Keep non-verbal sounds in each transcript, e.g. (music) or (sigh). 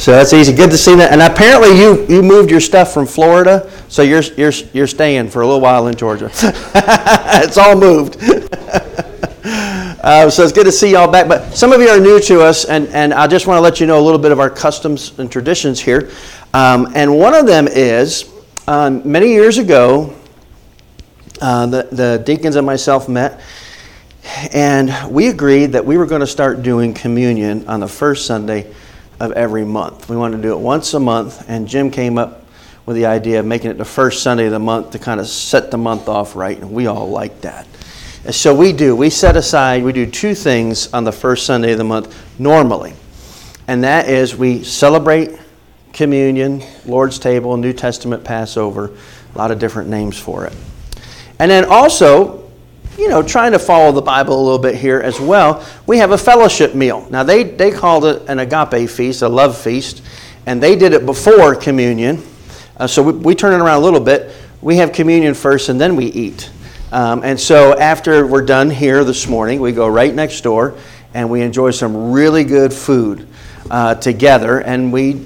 So that's easy. Good to see that. And apparently you, you moved your stuff from Florida, so you're, you're, you're staying for a little while in Georgia. (laughs) it's all moved. (laughs) uh, so it's good to see y'all back. But some of you are new to us, and, and I just want to let you know a little bit of our customs and traditions here. Um, and one of them is um, many years ago, uh, the, the deacons and myself met, and we agreed that we were going to start doing communion on the first Sunday of every month. We wanted to do it once a month, and Jim came up with the idea of making it the first Sunday of the month to kind of set the month off right, and we all liked that. And so we do. We set aside, we do two things on the first Sunday of the month normally, and that is we celebrate communion, Lord's table, New Testament Passover, a lot of different names for it. And then also, you know, trying to follow the Bible a little bit here as well, we have a fellowship meal. Now, they, they called it an agape feast, a love feast, and they did it before communion. Uh, so we, we turn it around a little bit. We have communion first, and then we eat. Um, and so after we're done here this morning, we go right next door and we enjoy some really good food uh, together, and we,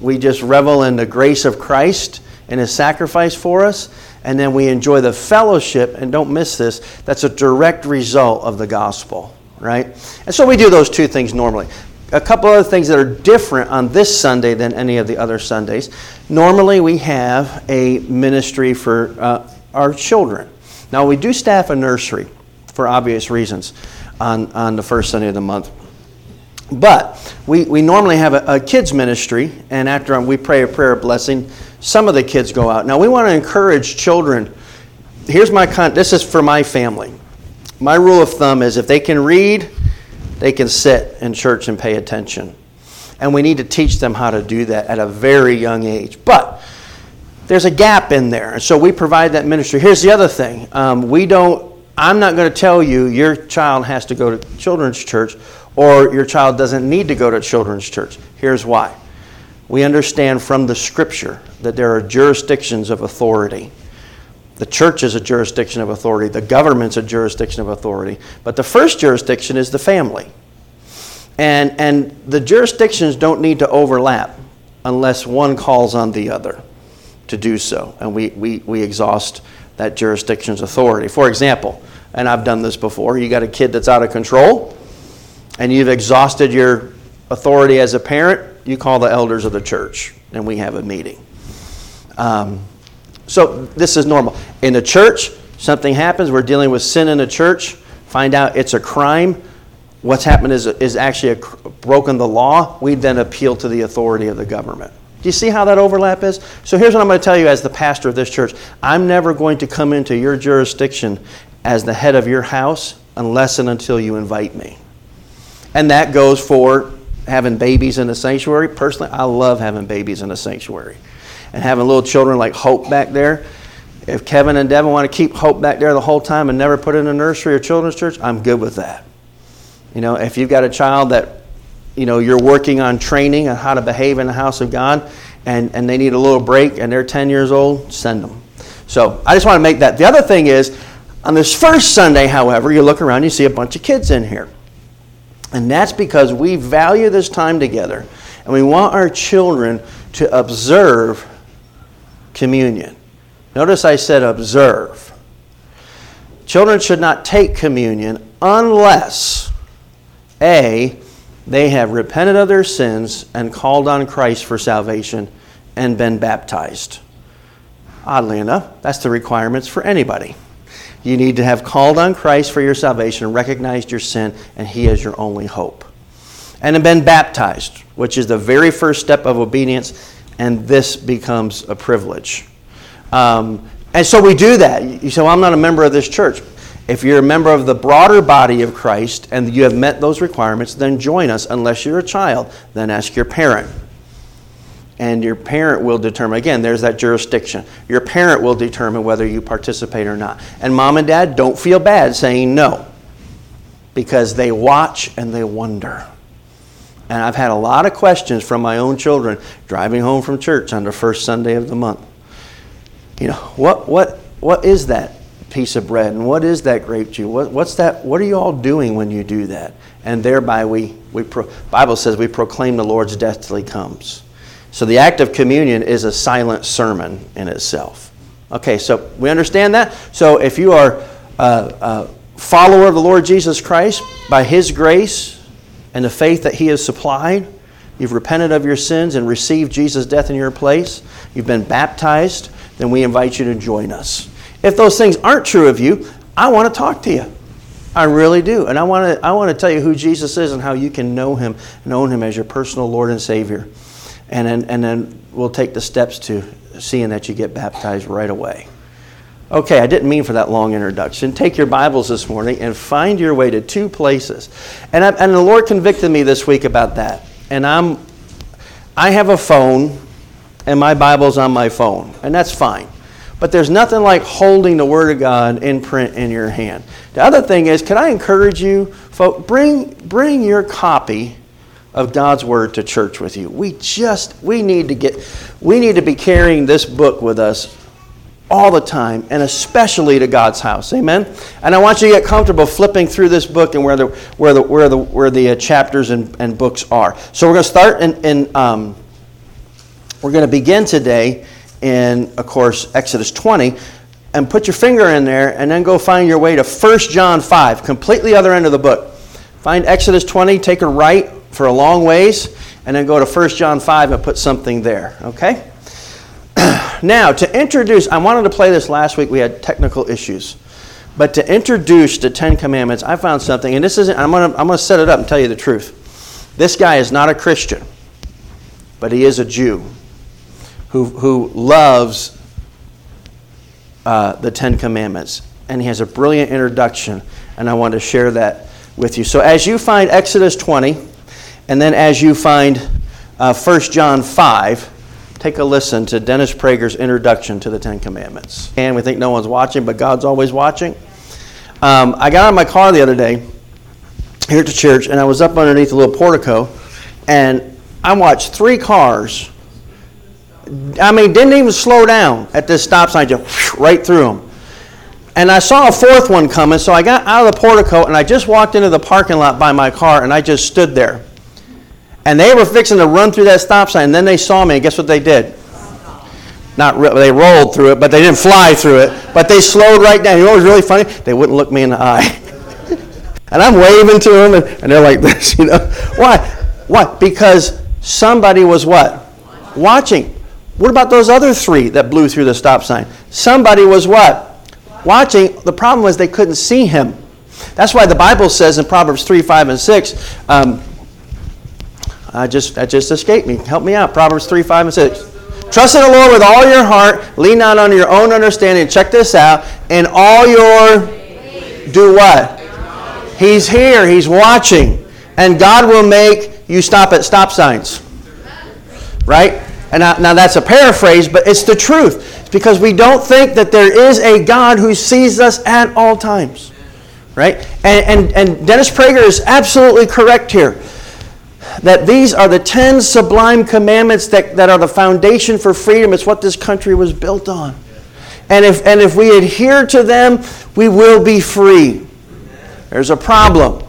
we just revel in the grace of Christ and His sacrifice for us and then we enjoy the fellowship, and don't miss this, that's a direct result of the gospel, right? And so we do those two things normally. A couple other things that are different on this Sunday than any of the other Sundays. Normally, we have a ministry for uh, our children. Now, we do staff a nursery for obvious reasons on, on the first Sunday of the month. But we, we normally have a, a kids ministry, and after we pray a prayer of blessing, some of the kids go out. Now, we want to encourage children. Here's my con- this is for my family. My rule of thumb is if they can read, they can sit in church and pay attention. And we need to teach them how to do that at a very young age. But there's a gap in there. So we provide that ministry. Here's the other thing um, we don't, I'm not going to tell you your child has to go to children's church or your child doesn't need to go to children's church. Here's why we understand from the scripture that there are jurisdictions of authority. The church is a jurisdiction of authority, the government's a jurisdiction of authority, but the first jurisdiction is the family. And, and the jurisdictions don't need to overlap unless one calls on the other to do so. And we, we, we exhaust that jurisdiction's authority. For example, and I've done this before, you got a kid that's out of control, and you've exhausted your authority as a parent, you call the elders of the church and we have a meeting. Um, so this is normal. In the church, something happens, we're dealing with sin in the church, find out it's a crime. What's happened is, is actually a, broken the law. We then appeal to the authority of the government. Do you see how that overlap is? So here's what I'm going to tell you as the pastor of this church I'm never going to come into your jurisdiction as the head of your house unless and until you invite me. And that goes for having babies in the sanctuary. Personally, I love having babies in the sanctuary. And having little children like Hope back there. If Kevin and Devin want to keep Hope back there the whole time and never put in a nursery or children's church, I'm good with that. You know, if you've got a child that, you know, you're working on training on how to behave in the house of God and, and they need a little break and they're 10 years old, send them. So I just want to make that. The other thing is, on this first Sunday, however, you look around, you see a bunch of kids in here. And that's because we value this time together and we want our children to observe communion. Notice I said observe. Children should not take communion unless A, they have repented of their sins and called on Christ for salvation and been baptized. Oddly enough, that's the requirements for anybody. You need to have called on Christ for your salvation, recognized your sin, and He is your only hope. And have been baptized, which is the very first step of obedience, and this becomes a privilege. Um, and so we do that. You say, Well, I'm not a member of this church. If you're a member of the broader body of Christ and you have met those requirements, then join us. Unless you're a child, then ask your parent and your parent will determine again there's that jurisdiction your parent will determine whether you participate or not and mom and dad don't feel bad saying no because they watch and they wonder and i've had a lot of questions from my own children driving home from church on the first sunday of the month you know what what what is that piece of bread. And what is that grape juice? What, what's that? What are you all doing when you do that? And thereby we, we pro, Bible says we proclaim the Lord's death till he comes. So the act of communion is a silent sermon in itself. Okay, so we understand that. So if you are a, a follower of the Lord Jesus Christ by his grace and the faith that he has supplied, you've repented of your sins and received Jesus' death in your place, you've been baptized, then we invite you to join us. If those things aren't true of you, I want to talk to you. I really do. And I want to, I want to tell you who Jesus is and how you can know him, and own him as your personal Lord and Savior. And then, and then we'll take the steps to seeing that you get baptized right away. Okay, I didn't mean for that long introduction. Take your Bibles this morning and find your way to two places. And, I, and the Lord convicted me this week about that. And I'm, I have a phone, and my Bible's on my phone, and that's fine. But there's nothing like holding the Word of God in print in your hand. The other thing is, can I encourage you, folks, bring, bring your copy of God's Word to church with you. We just, we need to get, we need to be carrying this book with us all the time, and especially to God's house. Amen. And I want you to get comfortable flipping through this book and where the where the where the where the uh, chapters and, and books are. So we're going to start in, in um, we're going to begin today in, of course, Exodus 20, and put your finger in there and then go find your way to 1 John 5, completely other end of the book. Find Exodus 20, take a right for a long ways, and then go to 1 John 5 and put something there, okay? (clears throat) now, to introduce, I wanted to play this last week, we had technical issues. But to introduce the Ten Commandments, I found something, and this isn't, I'm going to I'm going to set it up and tell you the truth. This guy is not a Christian, but he is a Jew who, who loves uh, the Ten Commandments. And he has a brilliant introduction, and I want to share that with you. So, as you find Exodus 20, and then as you find uh, 1 John 5, take a listen to Dennis Prager's introduction to the Ten Commandments. And we think no one's watching, but God's always watching. Um, I got out of my car the other day here at the church, and I was up underneath a little portico, and I watched three cars I mean, didn't even slow down at this stop sign, just right through them. And I saw a fourth one coming, so I got out of the portico and I just walked into the parking lot by my car and I just stood there. And they were fixing to run through that stop sign, and then they saw me, and guess what they did? Not re- they rolled through it, but they didn't fly through it. But they slowed right down. You know what was really funny? They wouldn't look me in the eye. (laughs) and I'm waving to them, and, and they're like (laughs) this, you know. Why? Why? Because somebody was what? Watching. What about those other three that blew through the stop sign? Somebody was what? Watching. The problem was they couldn't see him. That's why the Bible says in Proverbs 3, 5, and 6, um, I just, that just escaped me. Help me out. Proverbs 3, 5, and 6. Trust in the Lord with all your heart. Lean not on your own understanding. Check this out. And all your. Do what? He's here. He's watching. And God will make you stop at stop signs. Right? And now, now that's a paraphrase, but it's the truth. It's because we don't think that there is a God who sees us at all times. Right? And, and, and Dennis Prager is absolutely correct here that these are the 10 sublime commandments that, that are the foundation for freedom. It's what this country was built on. And if, and if we adhere to them, we will be free. There's a problem.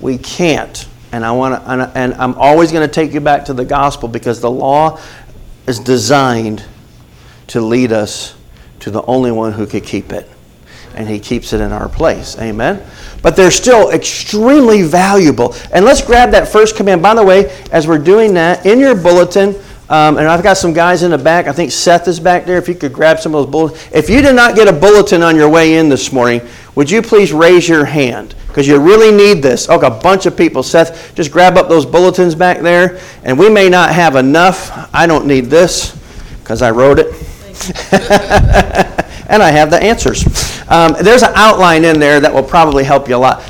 We can't. And I want to, and I'm always going to take you back to the gospel because the law is designed to lead us to the only one who could keep it. And he keeps it in our place. Amen. But they're still extremely valuable. And let's grab that first command. By the way, as we're doing that, in your bulletin, um, and I've got some guys in the back. I think Seth is back there. If you could grab some of those bulletins. If you did not get a bulletin on your way in this morning, would you please raise your hand? Because you really need this. Oh, a bunch of people. Seth, just grab up those bulletins back there. And we may not have enough. I don't need this because I wrote it. (laughs) and I have the answers. Um, there's an outline in there that will probably help you a lot.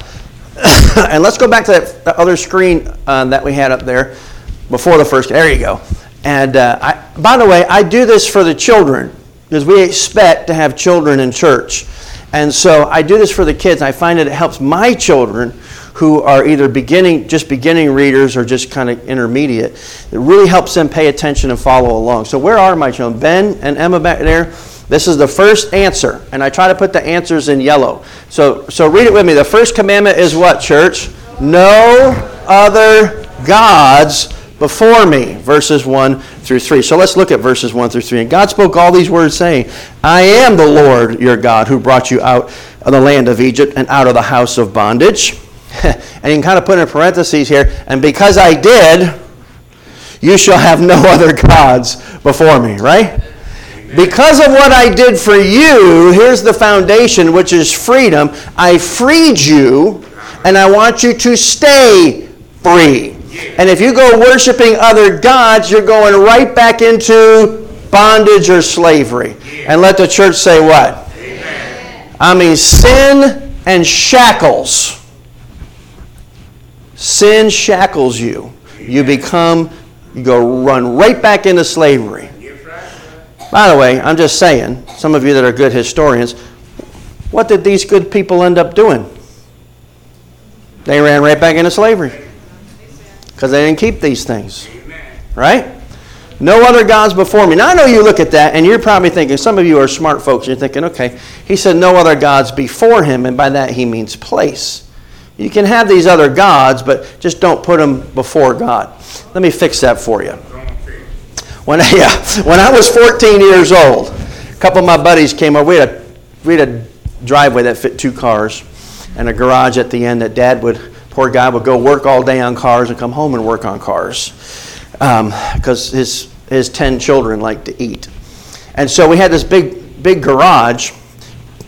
(coughs) and let's go back to that, other screen uh, that we had up there before the first. There you go. And uh, I, by the way, I do this for the children because we expect to have children in church. And so I do this for the kids. I find that it helps my children who are either beginning, just beginning readers or just kind of intermediate. It really helps them pay attention and follow along. So where are my children? Ben and Emma back there. This is the first answer, and I try to put the answers in yellow. So, so read it with me. The first commandment is what, church? No other gods before me. Verses 1 through 3. So let's look at verses 1 through 3. And God spoke all these words, saying, I am the Lord your God who brought you out of the land of Egypt and out of the house of bondage. (laughs) and you can kind of put in parentheses here, and because I did, you shall have no other gods before me, right? Because of what I did for you, here's the foundation, which is freedom. I freed you, and I want you to stay free. And if you go worshiping other gods, you're going right back into bondage or slavery. And let the church say what? Amen. I mean, sin and shackles. Sin shackles you. You become, you go run right back into slavery. By the way, I'm just saying, some of you that are good historians, what did these good people end up doing? They ran right back into slavery because they didn't keep these things. Right? No other gods before me. Now, I know you look at that and you're probably thinking, some of you are smart folks, you're thinking, okay, he said no other gods before him, and by that he means place. You can have these other gods, but just don't put them before God. Let me fix that for you. When, (laughs) yeah, when I was 14 years old, a couple of my buddies came over. We had, a, we had a driveway that fit two cars and a garage at the end that dad would, poor guy, would go work all day on cars and come home and work on cars because um, his, his 10 children liked to eat. And so we had this big, big garage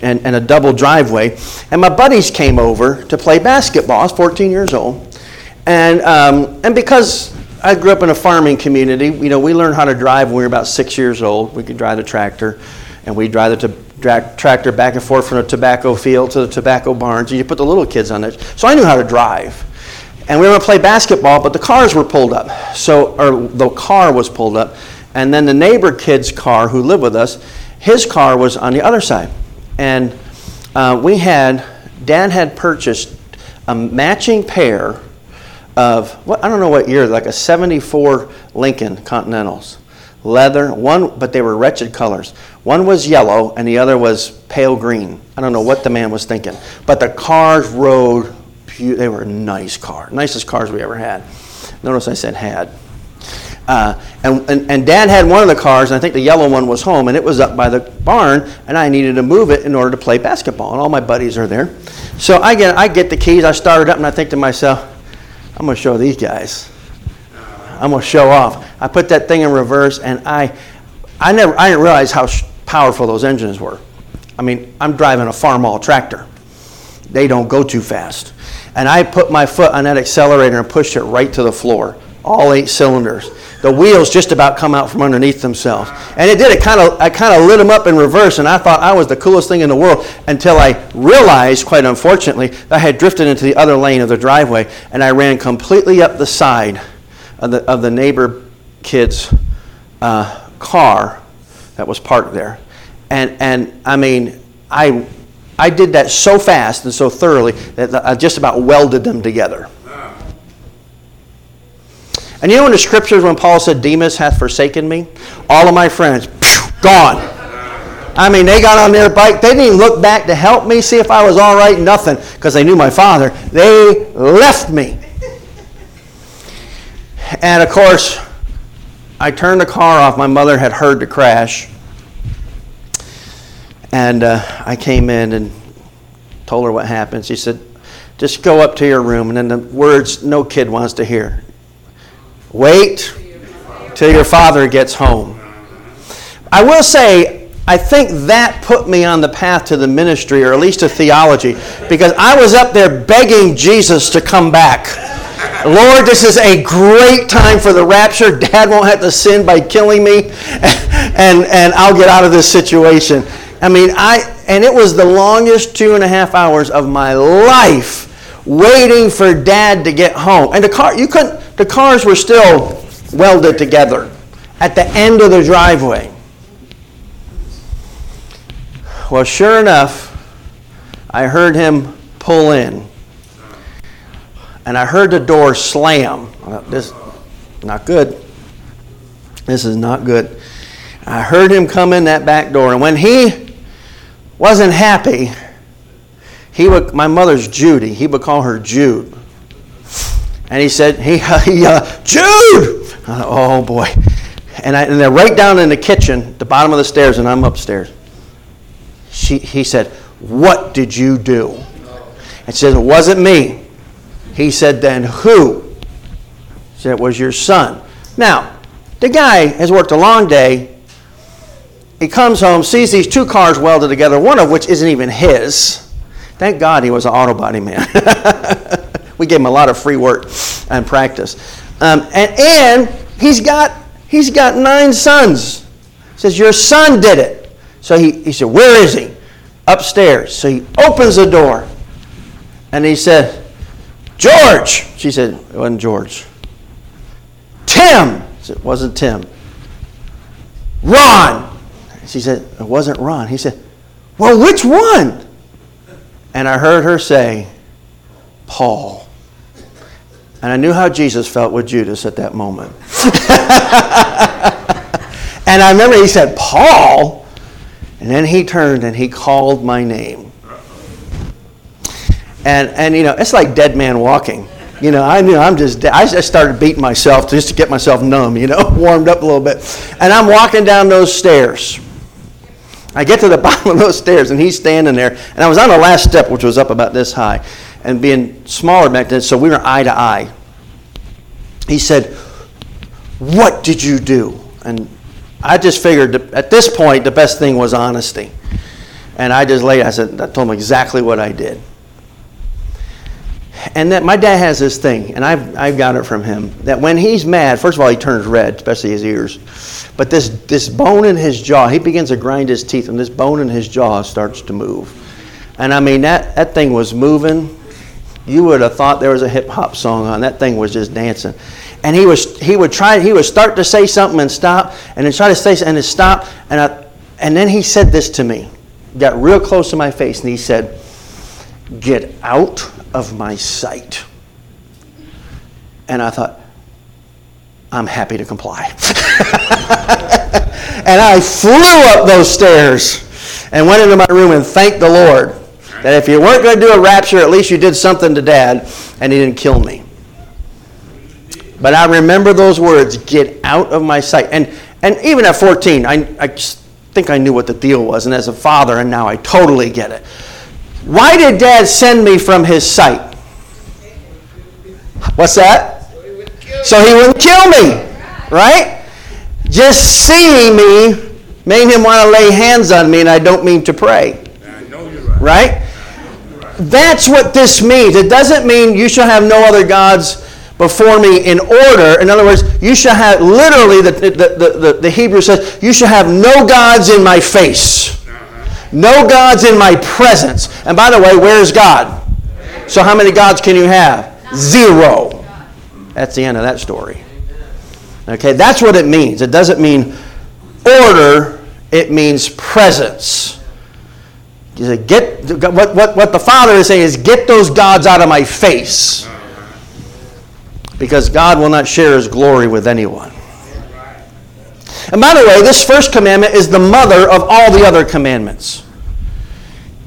and, and a double driveway. And my buddies came over to play basketball. I was 14 years old. And, um, and because I grew up in a farming community. You know, we learned how to drive when we were about six years old. We could drive the tractor, and we drive the tra- tractor back and forth from the tobacco field to the tobacco barns. And you put the little kids on it. So I knew how to drive. And we were going to play basketball, but the cars were pulled up. So, or the car was pulled up. And then the neighbor kid's car, who lived with us, his car was on the other side. And uh, we had, Dad had purchased a matching pair of what I don't know what year, like a 74 Lincoln Continentals. Leather, one but they were wretched colors. One was yellow and the other was pale green. I don't know what the man was thinking. But the cars rode they were nice cars, nicest cars we ever had. Notice I said had. Uh, and, and, and, dad had one of the cars, and I think the yellow one was home, and it was up by the barn, and I needed to move it in order to play basketball, and all my buddies are there. So I get, I get the keys, I start it up, and I think to myself, I'm going to show these guys. I'm going to show off. I put that thing in reverse, and I, I never, I didn't realize how powerful those engines were. I mean, I'm driving a Farmall tractor. They don't go too fast. And I put my foot on that accelerator and pushed it right to the floor, all eight cylinders the wheels just about come out from underneath themselves. And it did. It kind of I kind of lit them up in reverse, and I thought I was the coolest thing in the world until I realized, quite unfortunately, that I had drifted into the other lane of the driveway, and I ran completely up the side of the of the neighbor kid's uh, car that was parked there. And and I mean I I did that so fast and so thoroughly that I just about welded them together. And you know in the scriptures when Paul said, Demas hath forsaken me? All of my friends, gone. I mean, they got on their bike. They didn't even look back to help me, see if I was all right, nothing, because they knew my father. They left me. And of course, I turned the car off. My mother had heard the crash. And uh, I came in and told her what happened. She said, just go up to your room. And then the words no kid wants to hear Wait till your father gets home. I will say, I think that put me on the path to the ministry, or at least to theology, because I was up there begging Jesus to come back. Lord, this is a great time for the rapture. Dad won't have to sin by killing me, (laughs) and, and I'll get out of this situation. I mean, I and it was the longest two and a half hours of my life waiting for dad to get home. And the car you couldn't the cars were still welded together at the end of the driveway. Well, sure enough, I heard him pull in. And I heard the door slam. Uh, this not good. This is not good. I heard him come in that back door. And when he wasn't happy, he would, my mother's Judy, he would call her Jude. And he said, he, (laughs) he uh, Jude! Oh boy. And, I, and they're right down in the kitchen, the bottom of the stairs, and I'm upstairs. She, he said, What did you do? And said, It wasn't me. He said, Then who? He said, It was your son. Now, the guy has worked a long day. He comes home, sees these two cars welded together, one of which isn't even his. Thank God he was an auto body man. (laughs) we gave him a lot of free work and practice. Um, and, and he's got he's got nine sons. He says, Your son did it. So he, he said, Where is he? Upstairs. So he opens the door. And he said, George. She said, It wasn't George. Tim. Said, it wasn't Tim. Ron. She said, It wasn't Ron. He said, Well, which one? And I heard her say, Paul. And I knew how Jesus felt with Judas at that moment. (laughs) and I remember he said, Paul. And then he turned and he called my name. And, and you know, it's like dead man walking. You know, I knew I'm just, I just started beating myself just to get myself numb, you know, (laughs) warmed up a little bit. And I'm walking down those stairs. I get to the (laughs) bottom of those stairs and he's standing there. And I was on the last step, which was up about this high. And being smaller back then, so we were eye to eye. He said, What did you do? And I just figured at this point, the best thing was honesty. And I just laid, I said, I told him exactly what I did and that my dad has this thing, and I've, I've got it from him, that when he's mad, first of all, he turns red, especially his ears. But this, this bone in his jaw, he begins to grind his teeth, and this bone in his jaw starts to move. And I mean, that, that thing was moving. You would have thought there was a hip hop song on. That thing was just dancing. And he was he would try he would start to say something and stop, and then try to say and stop. And I, and then he said this to me, got real close to my face, and he said, "Get out of my sight. And I thought, I'm happy to comply. (laughs) and I flew up those stairs and went into my room and thanked the Lord that if you weren't going to do a rapture, at least you did something to dad and he didn't kill me. But I remember those words get out of my sight. And, and even at 14, I, I think I knew what the deal was. And as a father, and now I totally get it. Why did dad send me from his sight? What's that? So he wouldn't kill me. Right? Just seeing me made him want to lay hands on me, and I don't mean to pray. Right? That's what this means. It doesn't mean you shall have no other gods before me in order. In other words, you shall have, literally, the, the, the, the, Hebrew says, you shall have no gods in my face. No gods in my presence. And by the way, where's God? So how many gods can you have? Zero. That's the end of that story. Okay, that's what it means. It doesn't mean order, it means presence. You say, get what, what, what the Father is saying is get those gods out of my face. Because God will not share his glory with anyone. And by the way, this first commandment is the mother of all the other commandments.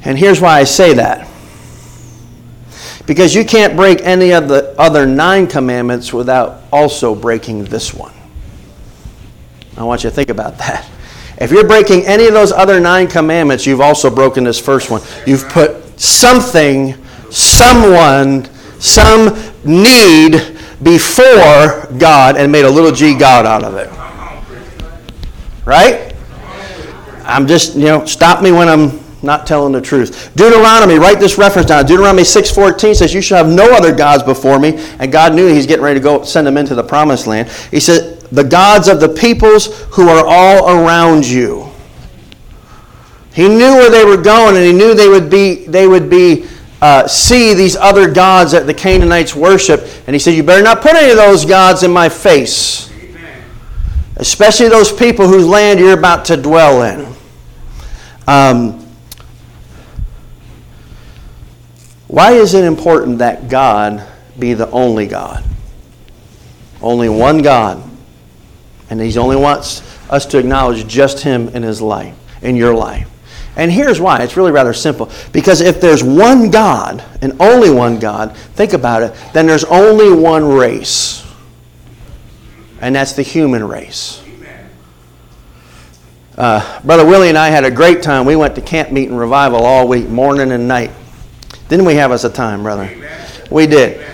And here's why I say that. Because you can't break any of the other nine commandments without also breaking this one. I want you to think about that. If you're breaking any of those other nine commandments, you've also broken this first one. You've put something, someone, some need before God and made a little g God out of it. Right? I'm just, you know, stop me when I'm not telling the truth. Deuteronomy, write this reference down. Deuteronomy 6.14 says, You shall have no other gods before me. And God knew he's getting ready to go send them into the promised land. He said, The gods of the peoples who are all around you. He knew where they were going, and he knew they would be, they would be uh, see these other gods that the Canaanites worship. And he said, You better not put any of those gods in my face. Especially those people whose land you're about to dwell in. Um, why is it important that God be the only God? Only one God. And He's only wants us to acknowledge just Him in His life, in your life. And here's why. It's really rather simple. Because if there's one God and only one God, think about it, then there's only one race. And that's the human race. Uh, Brother Willie and I had a great time. We went to camp meeting revival all week, morning and night. Didn't we have us a time, brother? We did.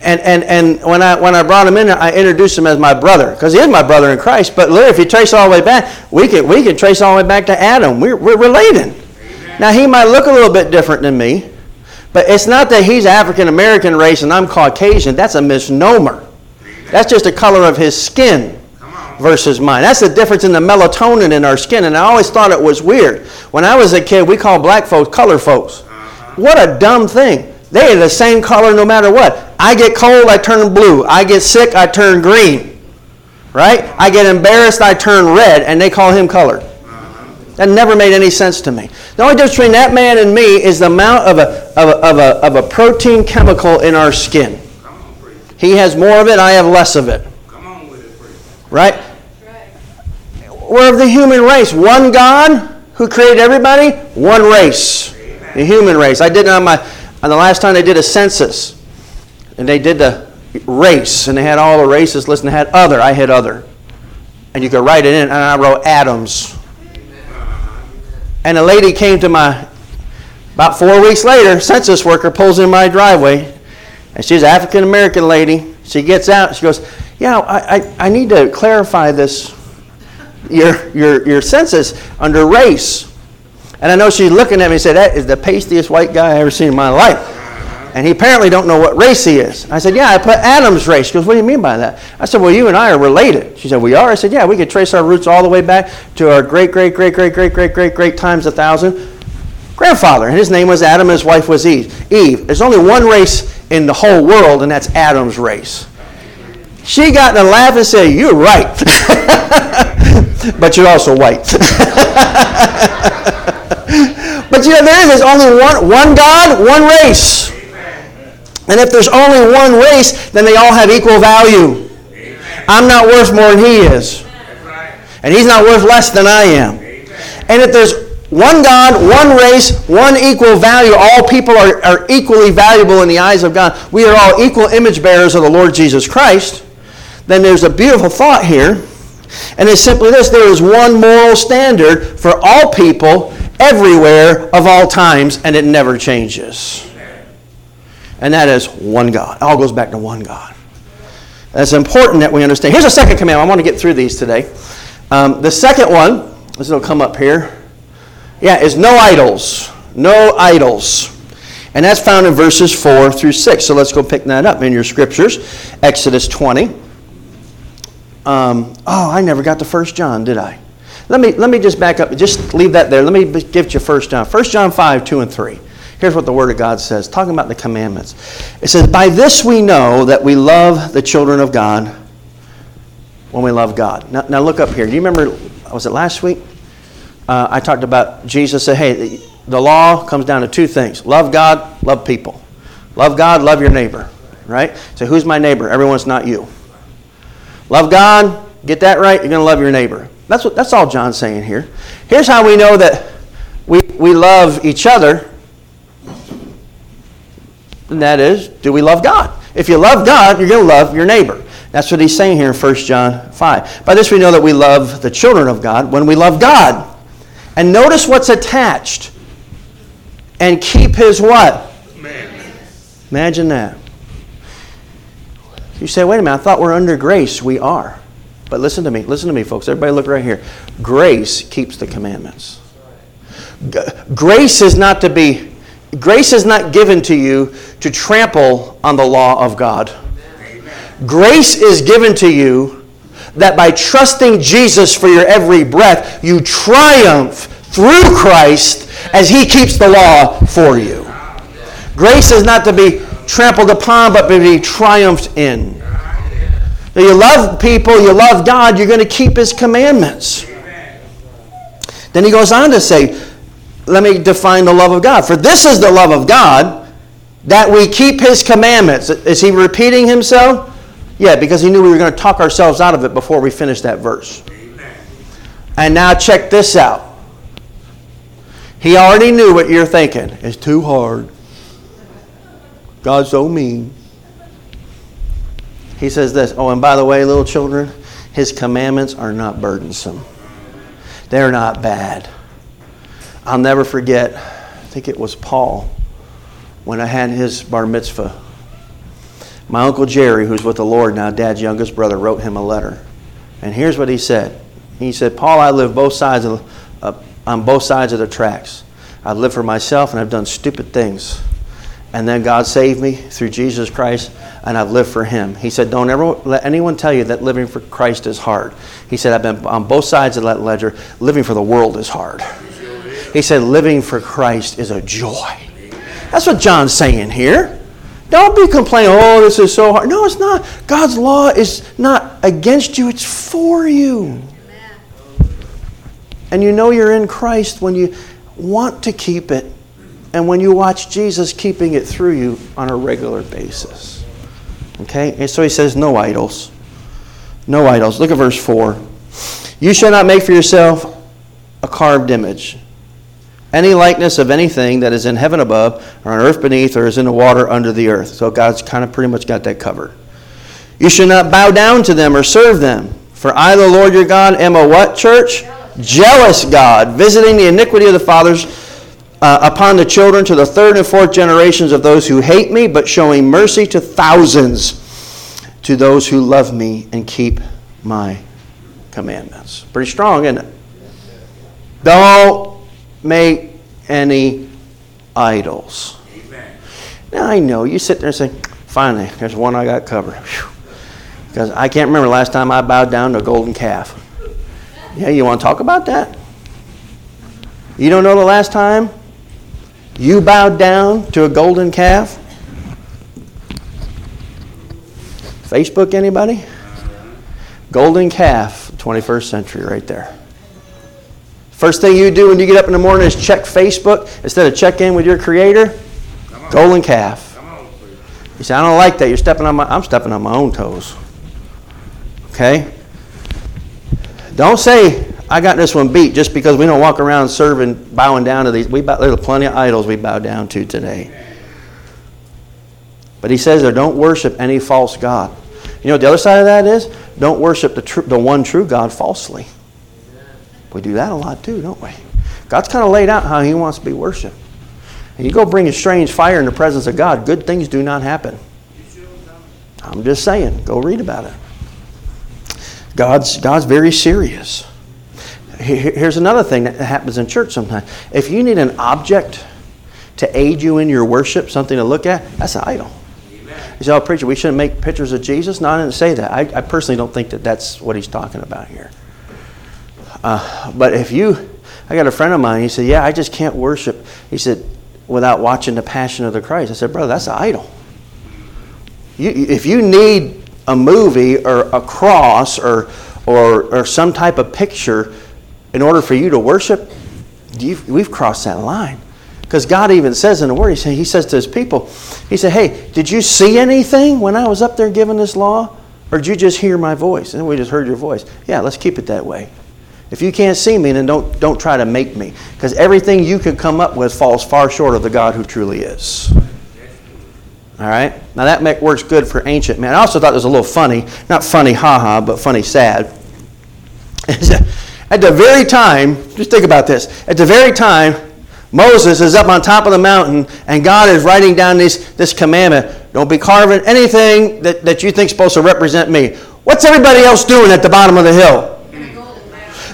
And, and, and when, I, when I brought him in, I introduced him as my brother, because he is my brother in Christ. But literally, if you trace all the way back, we can, we can trace all the way back to Adam. We're, we're related. Now, he might look a little bit different than me, but it's not that he's African American race and I'm Caucasian. That's a misnomer. That's just the color of his skin versus mine. That's the difference in the melatonin in our skin. And I always thought it was weird. When I was a kid, we called black folks color folks. What a dumb thing. They are the same color no matter what. I get cold, I turn blue. I get sick, I turn green. Right? I get embarrassed, I turn red, and they call him colored. That never made any sense to me. The only difference between that man and me is the amount of a, of a, of a, of a protein chemical in our skin. He has more of it, I have less of it. Right? We're of the human race. One God who created everybody, one race. The human race. I did it on my on the last time they did a census. And they did the race, and they had all the races listed. They had other. I had other. And you could write it in, and I wrote Adams. And a lady came to my, about four weeks later, census worker pulls in my driveway, and she's an African American lady. She gets out, she goes, Yeah, I, I, I need to clarify this, your, your, your census under race. And I know she's looking at me and said, That is the pastiest white guy I ever seen in my life. And he apparently don't know what race he is. I said, Yeah, I put Adam's race. She goes, What do you mean by that? I said, Well, you and I are related. She said, We are? I said, Yeah, we could trace our roots all the way back to our great, great, great, great, great, great, great, great times a thousand grandfather. And his name was Adam, and his wife was Eve. Eve. There's only one race in the whole world, and that's Adam's race. She got in a laugh and said, You're right. (laughs) but you're also white. (laughs) (laughs) but you know, there is only one, one God, one race. And if there's only one race, then they all have equal value. I'm not worth more than he is. And he's not worth less than I am. And if there's one God, one race, one equal value, all people are, are equally valuable in the eyes of God. We are all equal image bearers of the Lord Jesus Christ. Then there's a beautiful thought here. And it's simply this there is one moral standard for all people everywhere of all times, and it never changes. And that is one God. It all goes back to one God. That's important that we understand. Here's a second command. I want to get through these today. Um, the second one, this will come up here. Yeah, is no idols. No idols. And that's found in verses 4 through 6. So let's go pick that up in your scriptures. Exodus 20. Um, oh, I never got to 1 John, did I? Let me, let me just back up. Just leave that there. Let me give you 1 John. 1 John 5, 2 and 3. Here's what the Word of God says, talking about the commandments. It says, By this we know that we love the children of God when we love God. Now, now look up here. Do you remember, was it last week? Uh, I talked about Jesus said, Hey, the law comes down to two things love God, love people. Love God, love your neighbor. Right? So, who's my neighbor? Everyone's not you. Love God, get that right, you're going to love your neighbor. That's, what, that's all John's saying here. Here's how we know that we, we love each other and that is, do we love God? If you love God, you're going to love your neighbor. That's what he's saying here in 1 John 5. By this we know that we love the children of God when we love God. And notice what's attached. And keep his what? Imagine that. You say, wait a minute, I thought we're under grace. We are. But listen to me, listen to me, folks. Everybody look right here. Grace keeps the commandments. Grace is not to be Grace is not given to you to trample on the law of God. Grace is given to you that by trusting Jesus for your every breath, you triumph through Christ as He keeps the law for you. Grace is not to be trampled upon, but to be triumphed in. You love people, you love God, you're going to keep His commandments. Then he goes on to say, let me define the love of God. For this is the love of God, that we keep his commandments. Is he repeating himself? Yeah, because he knew we were going to talk ourselves out of it before we finish that verse. Amen. And now check this out. He already knew what you're thinking. It's too hard. God's so mean. He says this Oh, and by the way, little children, his commandments are not burdensome, they're not bad. I'll never forget, I think it was Paul, when I had his bar mitzvah. My Uncle Jerry, who's with the Lord now, Dad's youngest brother, wrote him a letter. And here's what he said. He said, Paul, I live both sides of, uh, on both sides of the tracks. I've lived for myself and I've done stupid things. And then God saved me through Jesus Christ, and I've lived for Him. He said, Don't ever let anyone tell you that living for Christ is hard. He said, I've been on both sides of that ledger. Living for the world is hard. He said, Living for Christ is a joy. That's what John's saying here. Don't be complaining, oh, this is so hard. No, it's not. God's law is not against you, it's for you. And you know you're in Christ when you want to keep it and when you watch Jesus keeping it through you on a regular basis. Okay? And so he says, no idols. No idols. Look at verse 4. You shall not make for yourself a carved image, any likeness of anything that is in heaven above, or on earth beneath, or is in the water under the earth. So God's kind of pretty much got that covered. You shall not bow down to them or serve them. For I, the Lord your God, am a what, church? Jealous God, visiting the iniquity of the fathers uh, upon the children to the third and fourth generations of those who hate me, but showing mercy to thousands to those who love me and keep my commandments. Pretty strong, isn't it? Don't make any idols. Amen. Now I know you sit there and say, finally, there's one I got covered. Because I can't remember last time I bowed down to a golden calf. Yeah, you want to talk about that? You don't know the last time you bowed down to a golden calf? Facebook, anybody? Golden calf, 21st century, right there. First thing you do when you get up in the morning is check Facebook instead of check in with your Creator. Golden calf. You say, I don't like that. You're stepping on my. I'm stepping on my own toes. Okay. Don't say I got this one beat just because we don't walk around serving, bowing down to these. We bow, there's plenty of idols we bow down to today. But he says there, don't worship any false God. You know what the other side of that is? Don't worship the, tr- the one true God falsely. We do that a lot too, don't we? God's kind of laid out how he wants to be worshiped. And you go bring a strange fire in the presence of God, good things do not happen. I'm just saying, go read about it. God's, God's very serious. Here's another thing that happens in church sometimes. If you need an object to aid you in your worship, something to look at, that's an idol. You say, oh, preacher, we shouldn't make pictures of Jesus? No, I didn't say that. I, I personally don't think that that's what he's talking about here. Uh, but if you, I got a friend of mine, he said, yeah, I just can't worship. He said, without watching the Passion of the Christ. I said, brother, that's an idol. You, if you need a movie or a cross or, or, or some type of picture in order for you to worship, we've crossed that line. Because God even says in the Word, he says to his people, He said, Hey, did you see anything when I was up there giving this law? Or did you just hear my voice? And we just heard your voice. Yeah, let's keep it that way. If you can't see me, then don't, don't try to make me. Because everything you can come up with falls far short of the God who truly is. All right? Now that works good for ancient man. I also thought it was a little funny. Not funny, haha, but funny, sad. (laughs) At the very time, just think about this. At the very time, Moses is up on top of the mountain and God is writing down this, this commandment don't be carving anything that, that you think is supposed to represent me. What's everybody else doing at the bottom of the hill?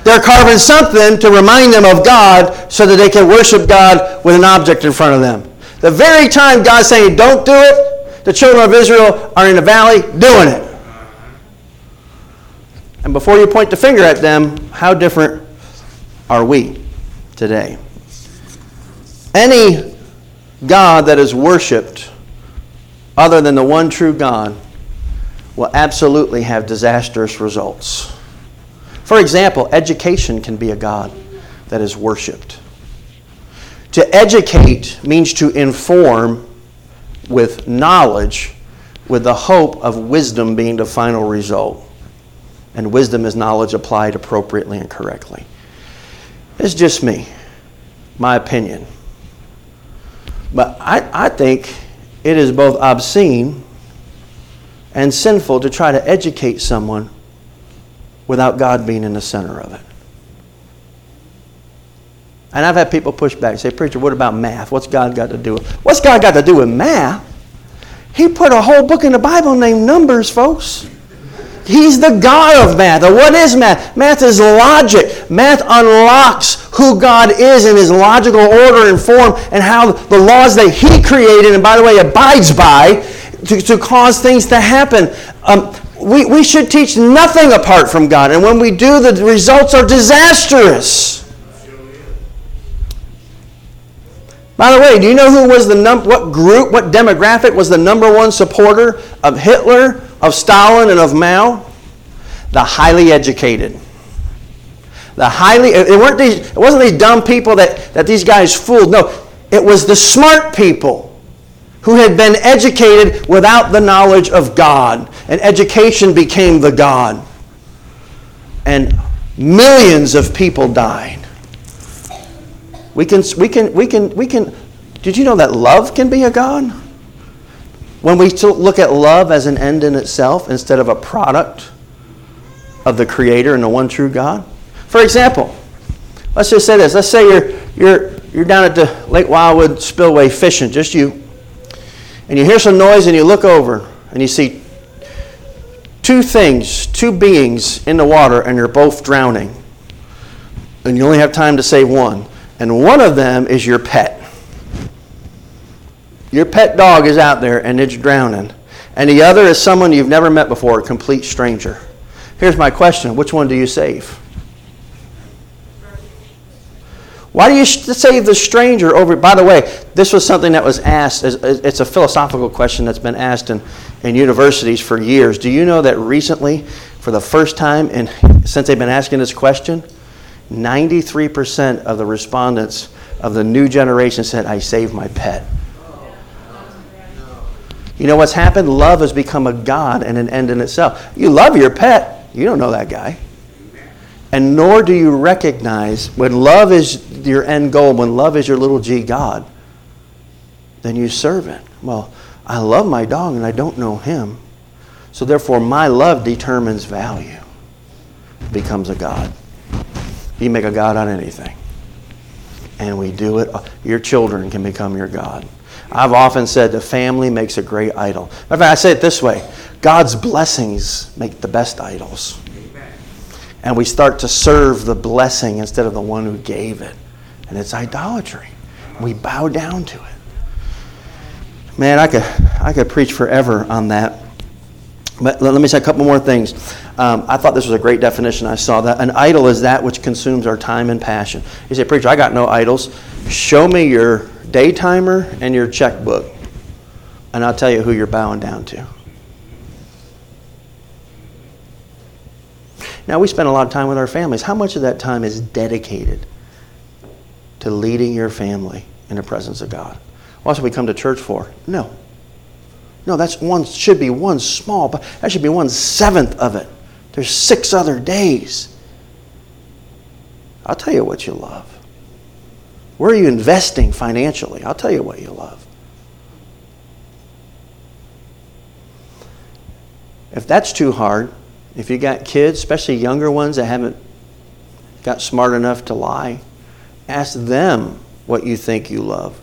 They're carving something to remind them of God so that they can worship God with an object in front of them. The very time God's saying, don't do it, the children of Israel are in the valley doing it. And before you point the finger at them, how different are we today? Any God that is worshiped other than the one true God will absolutely have disastrous results. For example, education can be a God that is worshiped. To educate means to inform with knowledge, with the hope of wisdom being the final result. And wisdom is knowledge applied appropriately and correctly. It's just me, my opinion. But I, I think it is both obscene and sinful to try to educate someone without God being in the center of it. And I've had people push back and say, Preacher, what about math? What's God got to do with What's God got to do with math? He put a whole book in the Bible named Numbers, folks. He's the God of math. What is math? Math is logic. Math unlocks who God is in his logical order and form and how the laws that he created, and by the way, abides by, to, to cause things to happen. Um, we, we should teach nothing apart from God. And when we do, the results are disastrous. By the way, do you know who was the num- what group, what demographic was the number one supporter of Hitler, of Stalin, and of Mao? The highly educated. The highly it weren't these it wasn't these dumb people that, that these guys fooled. No, it was the smart people who had been educated without the knowledge of God. And education became the God. And millions of people died. We can, we can, we can, we can. Did you know that love can be a God? When we look at love as an end in itself instead of a product of the Creator and the one true God. For example, let's just say this. Let's say you're, you're, you're down at the Lake Wildwood Spillway fishing, just you. And you hear some noise and you look over and you see two things, two beings in the water, and they're both drowning. And you only have time to save one and one of them is your pet. Your pet dog is out there and it's drowning. And the other is someone you've never met before, a complete stranger. Here's my question which one do you save? Why do you save the stranger over? By the way, this was something that was asked. It's a philosophical question that's been asked in, in universities for years. Do you know that recently, for the first time in, since they've been asking this question, 93% of the respondents of the new generation said, I saved my pet. You know what's happened? Love has become a God and an end in itself. You love your pet, you don't know that guy. And nor do you recognize when love is your end goal, when love is your little g God, then you serve it. Well, I love my dog and I don't know him. So therefore, my love determines value, becomes a God. You make a God on anything. And we do it. Your children can become your God. I've often said the family makes a great idol. In fact, I say it this way God's blessings make the best idols. And we start to serve the blessing instead of the one who gave it. And it's idolatry. We bow down to it. Man, I could, I could preach forever on that. But let me say a couple more things. Um, I thought this was a great definition. I saw that. An idol is that which consumes our time and passion. You say, Preacher, I got no idols. Show me your day timer and your checkbook, and I'll tell you who you're bowing down to. Now, we spend a lot of time with our families. How much of that time is dedicated to leading your family in the presence of God? What's we come to church for? No. No, that's one should be one small, but that should be one seventh of it. There's six other days. I'll tell you what you love. Where are you investing financially? I'll tell you what you love. If that's too hard, if you got kids, especially younger ones that haven't got smart enough to lie, ask them what you think you love.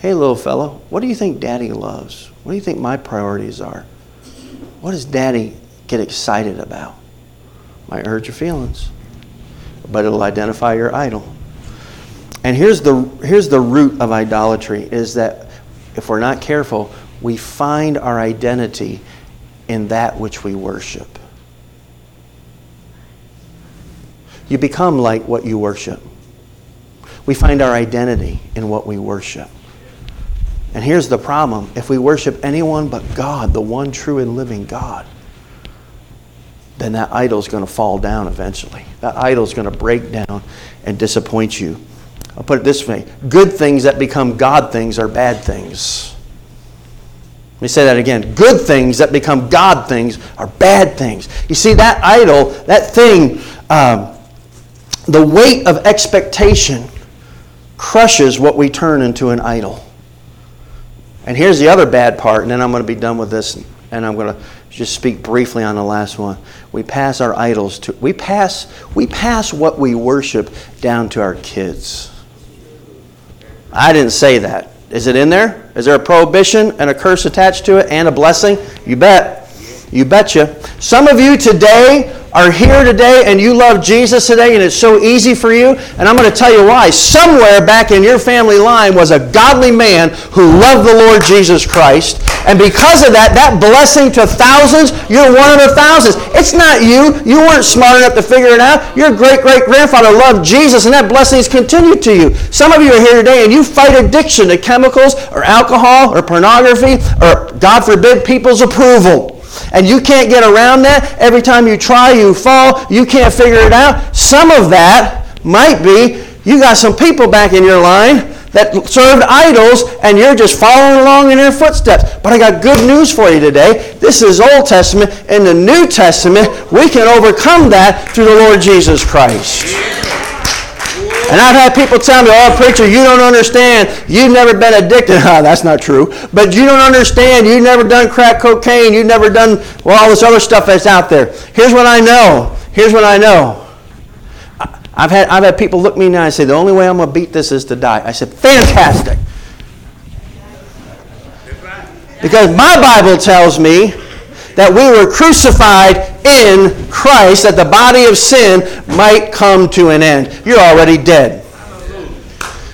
Hey, little fellow, what do you think daddy loves? What do you think my priorities are? What does daddy get excited about? Might hurt your feelings, but it'll identify your idol. And here's the, here's the root of idolatry is that if we're not careful, we find our identity in that which we worship. You become like what you worship. We find our identity in what we worship. And here's the problem if we worship anyone but God, the one true and living God, then that idol is going to fall down eventually. That idol is going to break down and disappoint you. I'll put it this way good things that become God things are bad things. Let me say that again. Good things that become God things are bad things. You see, that idol, that thing, um, the weight of expectation crushes what we turn into an idol. And here's the other bad part, and then I'm going to be done with this, and I'm going to just speak briefly on the last one. We pass our idols to we pass we pass what we worship down to our kids. I didn't say that. Is it in there? Is there a prohibition and a curse attached to it and a blessing? You bet. You betcha. Some of you today are here today and you love Jesus today and it's so easy for you. And I'm going to tell you why. Somewhere back in your family line was a godly man who loved the Lord Jesus Christ. And because of that, that blessing to thousands, you're one of the thousands. It's not you. You weren't smart enough to figure it out. Your great great grandfather loved Jesus and that blessing has continued to you. Some of you are here today and you fight addiction to chemicals or alcohol or pornography or, God forbid, people's approval and you can't get around that. Every time you try, you fall. You can't figure it out. Some of that might be you got some people back in your line that served idols and you're just following along in their footsteps. But I got good news for you today. This is Old Testament. In the New Testament, we can overcome that through the Lord Jesus Christ. And I've had people tell me, oh, preacher, you don't understand. You've never been addicted. Oh, (laughs) that's not true. But you don't understand. You've never done crack cocaine. You've never done, well, all this other stuff that's out there. Here's what I know. Here's what I know. I've had, I've had people look me eye and say, the only way I'm going to beat this is to die. I said, fantastic. Because my Bible tells me that we were crucified in Christ, that the body of sin might come to an end. You're already dead.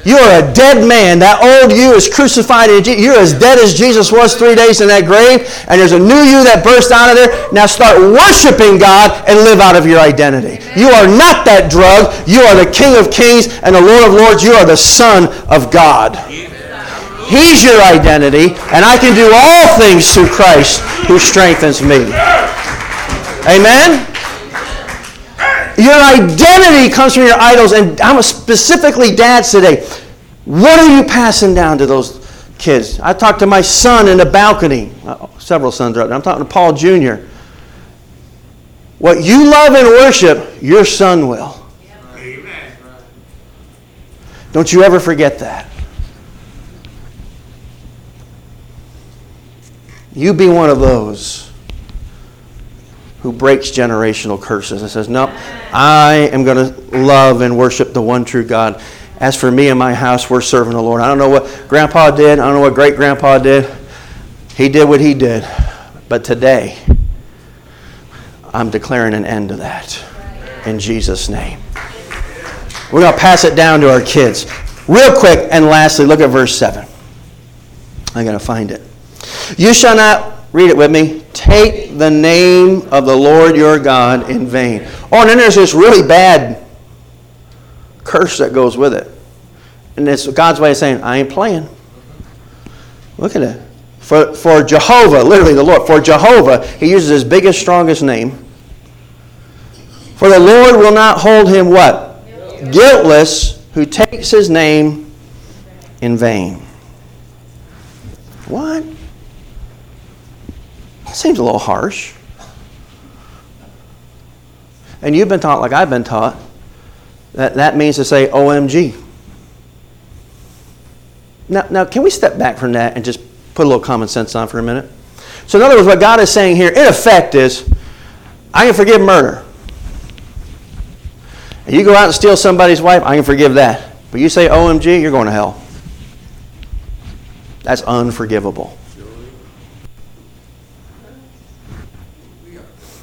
You are a dead man. That old you is crucified. You're as dead as Jesus was three days in that grave, and there's a new you that burst out of there. Now start worshiping God and live out of your identity. You are not that drug. You are the King of Kings and the Lord of Lords. You are the Son of God. He's your identity, and I can do all things through Christ who strengthens me. Amen? Your identity comes from your idols, and I'm specifically dads today. What are you passing down to those kids? I talked to my son in the balcony. Several sons are up there. I'm talking to Paul Jr. What you love and worship, your son will. Amen. Don't you ever forget that. You be one of those who breaks generational curses and says, No, I am going to love and worship the one true God. As for me and my house, we're serving the Lord. I don't know what grandpa did, I don't know what great grandpa did. He did what he did. But today, I'm declaring an end to that in Jesus' name. We're going to pass it down to our kids. Real quick, and lastly, look at verse 7. I'm going to find it. You shall not, read it with me, take the name of the Lord your God in vain. Oh, and then there's this really bad curse that goes with it. And it's God's way of saying, I ain't playing. Look at it. For, for Jehovah, literally the Lord, for Jehovah, he uses his biggest, strongest name. For the Lord will not hold him what? Guiltless who takes his name in vain. What? Seems a little harsh. And you've been taught, like I've been taught, that that means to say OMG. Now, now, can we step back from that and just put a little common sense on for a minute? So, in other words, what God is saying here, in effect, is I can forgive murder. And you go out and steal somebody's wife, I can forgive that. But you say OMG, you're going to hell. That's unforgivable.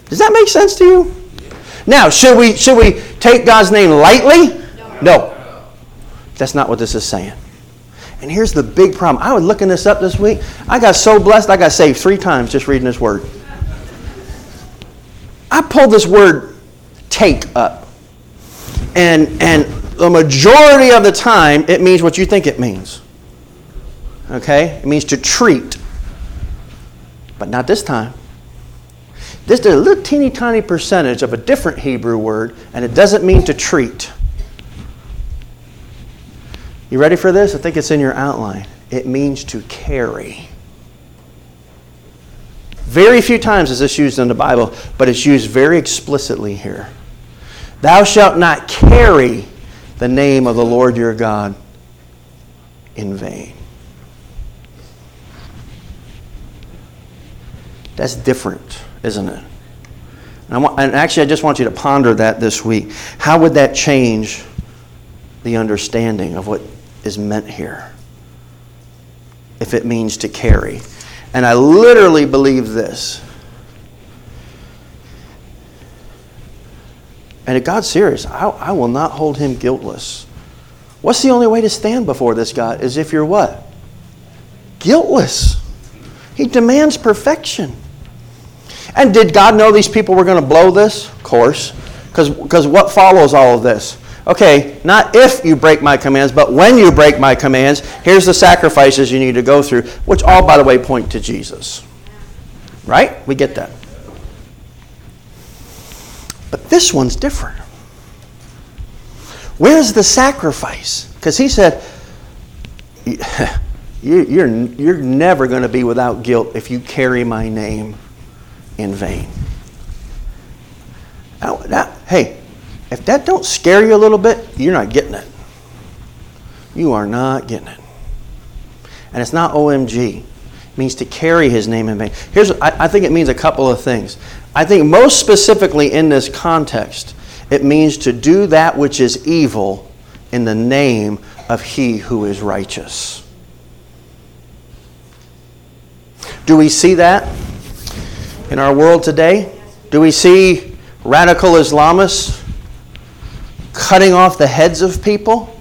Does that make sense to you? Now, should we, should we take God's name lightly? No. That's not what this is saying. And here's the big problem. I was looking this up this week. I got so blessed, I got saved three times just reading this word. I pulled this word take up. And, and the majority of the time, it means what you think it means. Okay? It means to treat. But not this time. This is a little teeny tiny percentage of a different Hebrew word, and it doesn't mean to treat. You ready for this? I think it's in your outline. It means to carry. Very few times is this used in the Bible, but it's used very explicitly here. Thou shalt not carry the name of the Lord your God in vain. That's different, isn't it? And, want, and, actually, I just want you to ponder that this week. How would that change the understanding of what is meant here? If it means to carry. And I literally believe this. And if God's serious, I, I will not hold him guiltless. What's the only way to stand before this God? Is if you're what? Guiltless. He demands perfection. And did God know these people were going to blow this? Of course. Because what follows all of this? Okay, not if you break my commands, but when you break my commands, here's the sacrifices you need to go through, which all, by the way, point to Jesus. Right? We get that. But this one's different. Where's the sacrifice? Because he said, (laughs) you're, you're never going to be without guilt if you carry my name in vain. Hey, if that don't scare you a little bit, you're not getting it. You are not getting it. And it's not OMG. It means to carry his name in vain. Here's, I, I think it means a couple of things. I think most specifically in this context, it means to do that which is evil in the name of he who is righteous. Do we see that in our world today? Do we see radical Islamists cutting off the heads of people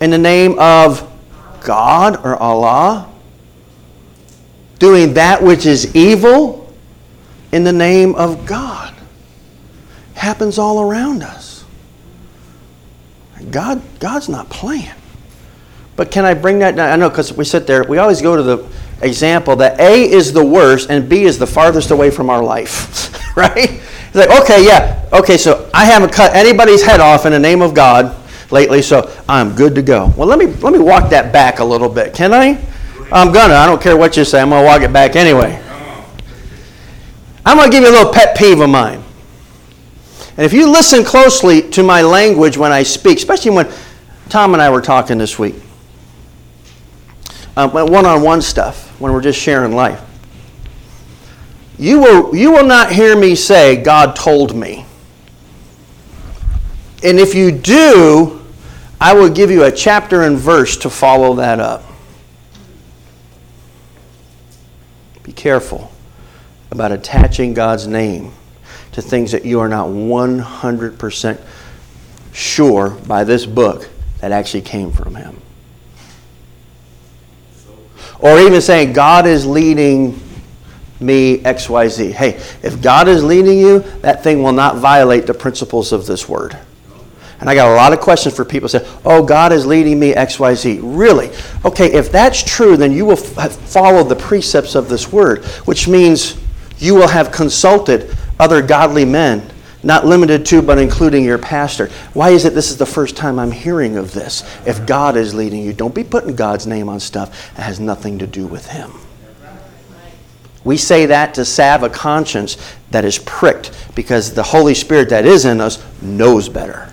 in the name of God or Allah? Doing that which is evil in the name of God happens all around us. God, God's not playing. But can I bring that down? I know because we sit there, we always go to the example that A is the worst and B is the farthest away from our life, (laughs) right? It's like, okay, yeah, okay, so I haven't cut anybody's head off in the name of God lately, so I'm good to go. Well, let me let me walk that back a little bit, can I? I'm gonna. I don't care what you say. I'm gonna walk it back anyway. I'm gonna give you a little pet peeve of mine. And if you listen closely to my language when I speak, especially when Tom and I were talking this week, one on one stuff, when we're just sharing life, you will, you will not hear me say, God told me. And if you do, I will give you a chapter and verse to follow that up. Be careful about attaching God's name to things that you are not 100% sure by this book that actually came from Him. Or even saying, God is leading me XYZ. Hey, if God is leading you, that thing will not violate the principles of this word. And I got a lot of questions for people say, "Oh, God is leading me XYZ." Really? Okay, if that's true, then you will f- follow the precepts of this word, which means you will have consulted other godly men, not limited to, but including your pastor. Why is it this is the first time I'm hearing of this? If God is leading you, don't be putting God's name on stuff that has nothing to do with Him. We say that to salve a conscience that is pricked because the Holy Spirit that is in us knows better.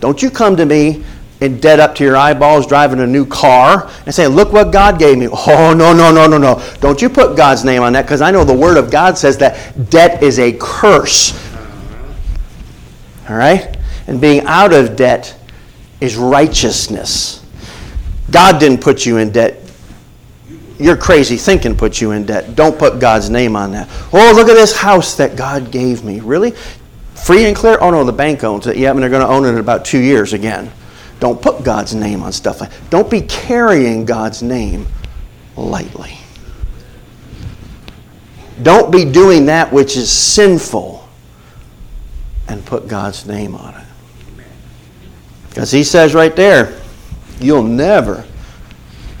Don't you come to me and dead up to your eyeballs driving a new car and saying, Look what God gave me. (laughs) Oh, no, no, no, no, no. Don't you put God's name on that because I know the Word of God says that debt is a curse. All right? And being out of debt is righteousness. God didn't put you in debt. Your crazy thinking put you in debt. Don't put God's name on that. Oh, look at this house that God gave me. Really? Free and clear? Oh, no, the bank owns it. Yeah, and they're going to own it in about two years again. Don't put God's name on stuff Don't be carrying God's name lightly. Don't be doing that which is sinful and put God's name on it. Because he says right there, you'll never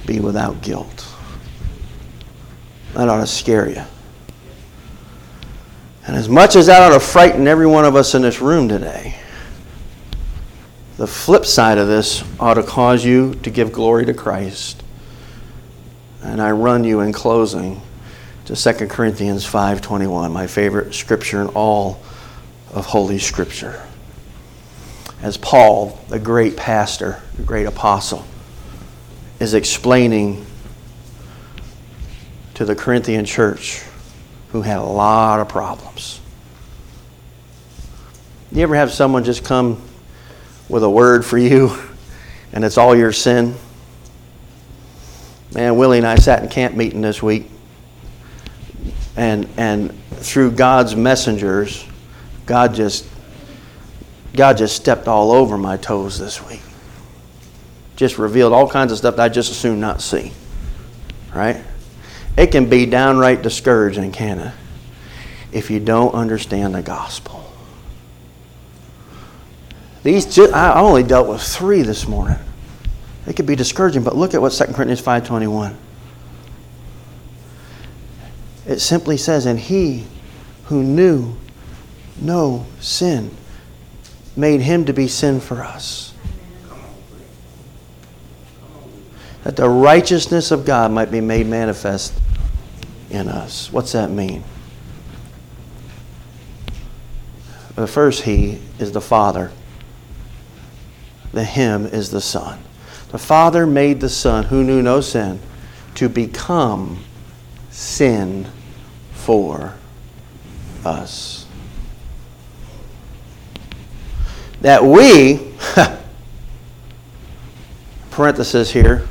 be without guilt. That ought to scare you. And as much as that ought to frighten every one of us in this room today, the flip side of this ought to cause you to give glory to Christ. And I run you in closing to 2 Corinthians 5:21, my favorite scripture in all of holy scripture. As Paul, the great pastor, the great apostle, is explaining to the Corinthian church who had a lot of problems. You ever have someone just come with a word for you and it's all your sin? Man, Willie and I sat in camp meeting this week and and through God's messengers, God just God just stepped all over my toes this week. Just revealed all kinds of stuff that I just assumed not see. Right? It can be downright discouraging, can it? If you don't understand the gospel. These just, I only dealt with three this morning. It could be discouraging, but look at what 2 Corinthians 5.21. It simply says, And he who knew no sin made him to be sin for us. That the righteousness of God might be made manifest in us. What's that mean? The first He is the Father, the Him is the Son. The Father made the Son, who knew no sin, to become sin for us. That we, (laughs) parenthesis here,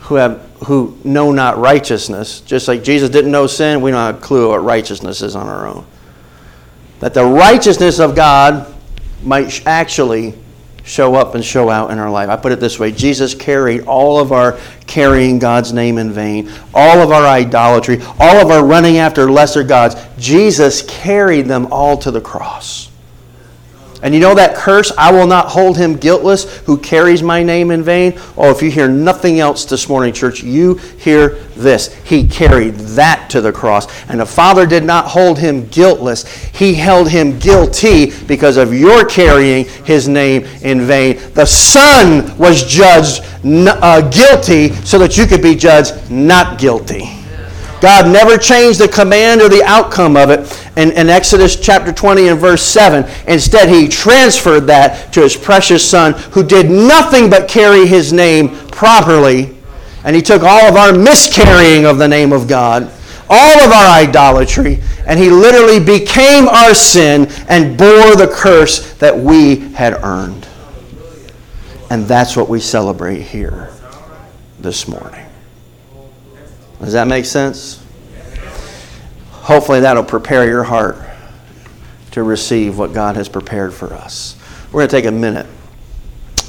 who have who know not righteousness, just like Jesus didn't know sin, we don't have a clue what righteousness is on our own. That the righteousness of God might actually show up and show out in our life. I put it this way Jesus carried all of our carrying God's name in vain, all of our idolatry, all of our running after lesser gods. Jesus carried them all to the cross. And you know that curse, I will not hold him guiltless who carries my name in vain? Oh, if you hear nothing else this morning, church, you hear this. He carried that to the cross. And the Father did not hold him guiltless, he held him guilty because of your carrying his name in vain. The Son was judged uh, guilty so that you could be judged not guilty. God never changed the command or the outcome of it in, in, Exodus chapter 20 and verse 7. Instead, he transferred that to his precious son who did nothing but carry his name properly. And he took all of our miscarrying of the name of God, all of our idolatry, and he literally became our sin and bore the curse that we had earned. And that's what we celebrate here this morning. Does that make sense? Hopefully, that'll prepare your heart to receive what God has prepared for us. We're going to take a minute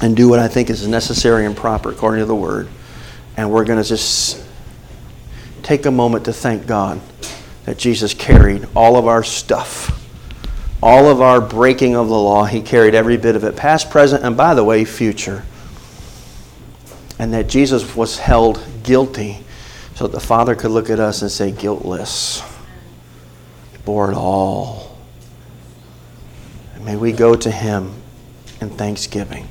and do what I think is necessary and proper according to the Word. And we're going to just take a moment to thank God that Jesus carried all of our stuff, all of our breaking of the law. He carried every bit of it, past, present, and by the way, future. And that Jesus was held guilty so that the Father could look at us and say, guiltless. bore it all. And may we go to Him in thanksgiving.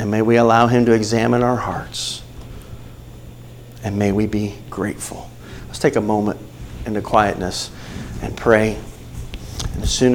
And may we allow Him to examine our hearts. And may we be grateful. Let's take a moment in the quietness and pray. And as soon